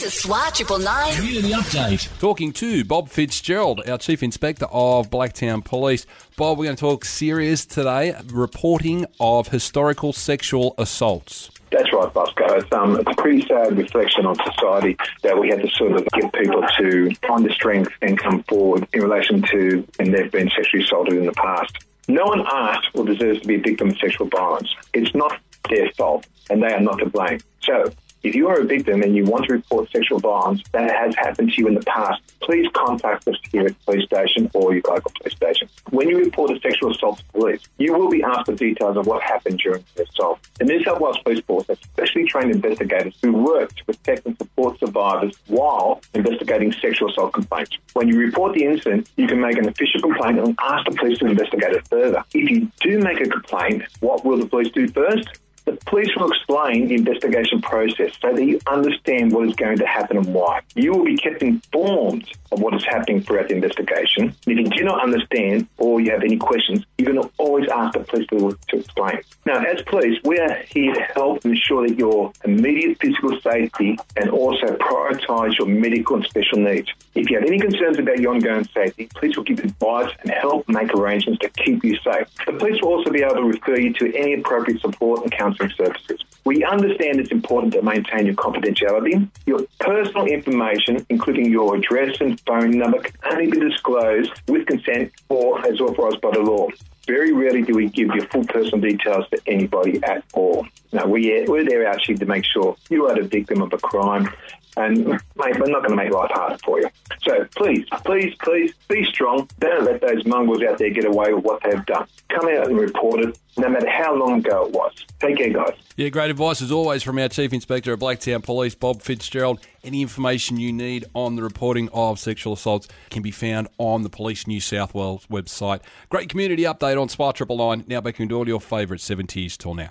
This is SWAT Triple Nine. Community update. Talking to Bob Fitzgerald, our Chief Inspector of Blacktown Police. Bob, we're going to talk serious today, reporting of historical sexual assaults. That's right, Bosco. It's, um, it's a pretty sad reflection on society that we have to sort of get people to find the strength and come forward in relation to when they've been sexually assaulted in the past. No one asked or deserves to be a victim of sexual violence. It's not their fault, and they are not to blame. So, if you are a victim and you want to report sexual violence that has happened to you in the past, please contact us here at the police station or your local police station. When you report a sexual assault to police, you will be asked for details of what happened during the assault. The New South Wales Police Force has specially trained investigators who work to protect and support survivors while investigating sexual assault complaints. When you report the incident, you can make an official complaint and ask the police to investigate it further. If you do make a complaint, what will the police do first? The police will explain the investigation process so that you understand what is going to happen and why. You will be kept informed of what is happening throughout the investigation. If you do not understand or you have any questions, you can always ask the police to, to explain. Now, as police, we are here to help ensure that your immediate physical safety and also prioritise your medical and special needs. If you have any concerns about your ongoing safety, police will give advice and help make arrangements to keep you safe. The police will also be able to refer you to any appropriate support and counselling services. We understand it's important to maintain your confidentiality. Your personal information, including your address and phone number, can only be disclosed with consent or as authorised by the law. Very rarely do we give your full personal details to anybody at all. Now, we, we're there actually to make sure you are the victim of a crime and mate, we're not going to make life harder for you. So please, please, please be strong. Don't let those mongrels out there get away with what they've done. Come out and report it, no matter how long ago it was. Take care, guys. Yeah, great advice as always from our Chief Inspector of Blacktown Police, Bob Fitzgerald. Any information you need on the reporting of sexual assaults can be found on the Police New South Wales website. Great community update on SWAT Triple Nine. Now back into all your favourite 70s till now.